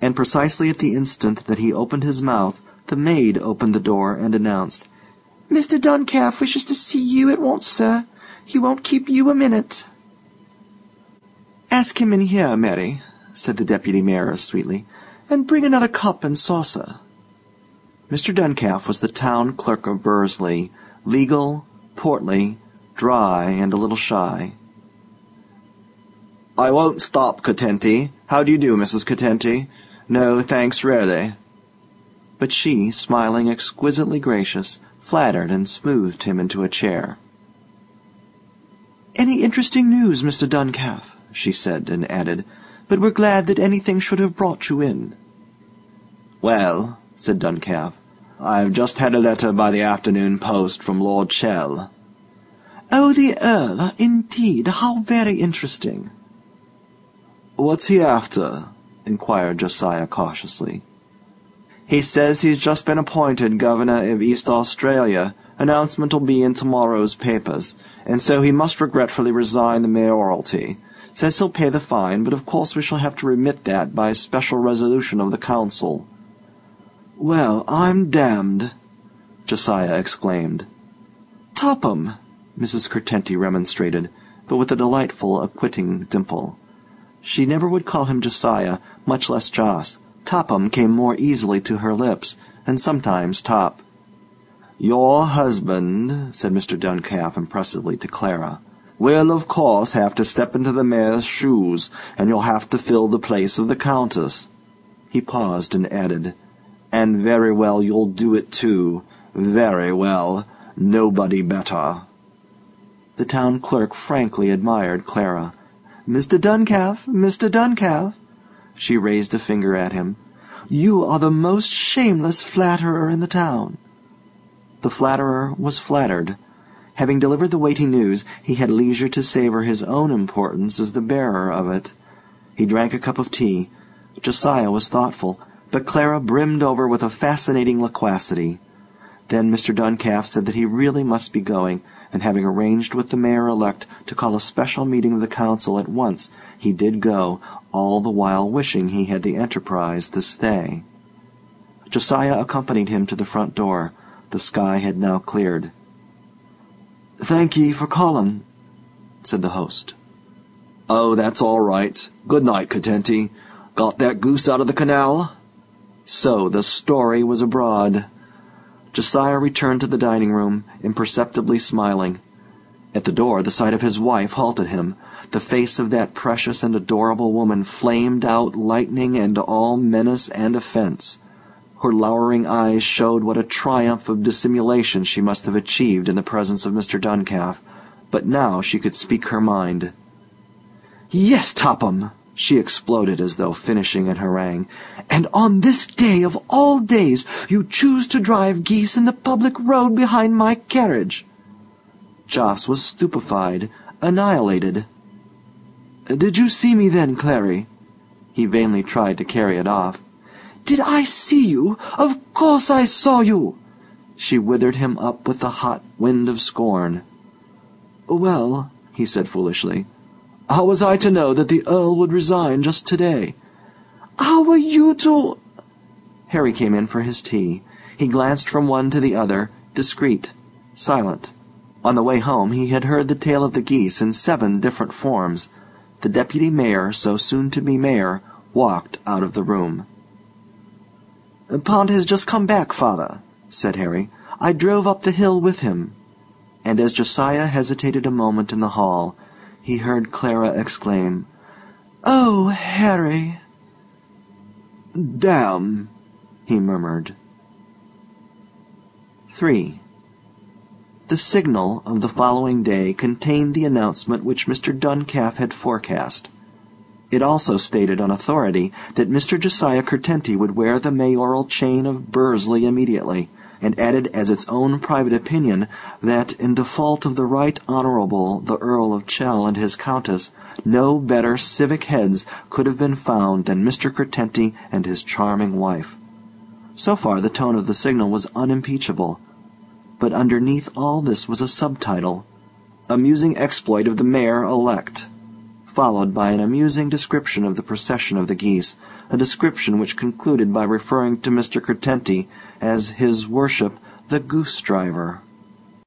and precisely at the instant that he opened his mouth, the maid opened the door and announced, Mr. Duncalf wishes to see you at once, sir. He won't keep you a minute. Ask him in here, Mary, said the deputy mayor sweetly, and bring another cup and saucer. Mr. Duncalf was the town clerk of Bursley, legal, portly, dry, and a little shy. I won't stop, Curtenty. How do you do, Mrs. Curtenty? No, thanks, really. But she, smiling exquisitely gracious, flattered and smoothed him into a chair. Any interesting news, Mr. Duncalf? she said, and added, But we're glad that anything should have brought you in. Well, said Duncalf, I've just had a letter by the afternoon post from Lord Chell. Oh, the Earl, indeed, how very interesting. What's he after? Inquired Josiah cautiously. He says he's just been appointed governor of East Australia. Announcement'll be in tomorrow's papers, and so he must regretfully resign the mayoralty. Says he'll pay the fine, but of course we shall have to remit that by special resolution of the council. Well, I'm damned, Josiah exclaimed. Topham, Mrs. Curtenty remonstrated, but with a delightful, acquitting dimple. She never would call him Josiah, much less Joss. Topham came more easily to her lips, and sometimes Top. Your husband, said Mr. Duncalf impressively to Clara, will of course have to step into the mayor's shoes, and you'll have to fill the place of the countess. He paused and added, and very well you'll do it too. Very well. Nobody better. The town clerk frankly admired Clara. Mr. Duncalf, Mr. Duncalf. She raised a finger at him. You are the most shameless flatterer in the town. The flatterer was flattered. Having delivered the weighty news, he had leisure to savor his own importance as the bearer of it. He drank a cup of tea. Josiah was thoughtful, but Clara brimmed over with a fascinating loquacity. Then Mr. Duncalf said that he really must be going, and having arranged with the mayor-elect to call a special meeting of the council at once, he did go, all the while wishing he had the enterprise to stay. Josiah accompanied him to the front door. The sky had now cleared. Thank ye for calling, said the host. Oh, that's all right. Good night, Curtenty. Got that goose out of the canal? So the story was abroad. Josiah returned to the dining room, imperceptibly smiling. At the door, the sight of his wife halted him. The face of that precious and adorable woman flamed out lightning and all menace and offence. Her lowering eyes showed what a triumph of dissimulation she must have achieved in the presence of Mr. Duncalf, but now she could speak her mind. Yes, Topham! She exploded as though finishing an harangue. And on this day of all days you choose to drive geese in the public road behind my carriage. Joss was stupefied, annihilated. Did you see me then, Clary? He vainly tried to carry it off. Did I see you? Of course I saw you. She withered him up with the hot wind of scorn. Well, he said foolishly, how was I to know that the Earl would resign just today? How were you to... Harry came in for his tea. He glanced from one to the other, discreet, silent. On the way home he had heard the tale of the geese in seven different forms. The deputy mayor, so soon to be mayor, walked out of the room. Pond has just come back, father, said Harry. I drove up the hill with him. And as Josiah hesitated a moment in the hall, he heard Clara exclaim, Oh, Harry! Damn, he murmured. 3. The signal of the following day contained the announcement which Mr. Duncalf had forecast. It also stated on authority that Mr. Josiah Curtenty would wear the mayoral chain of Bursley immediately, and added as its own private opinion that, in default of the Right Honourable the Earl of Chell and his Countess, no better civic heads could have been found than Mr. Curtenty and his charming wife. So far the tone of the signal was unimpeachable, but underneath all this was a subtitle, Amusing Exploit of the Mayor-elect, followed by an amusing description of the procession of the geese, a description which concluded by referring to Mr. Curtenty as His Worship the Goose Driver.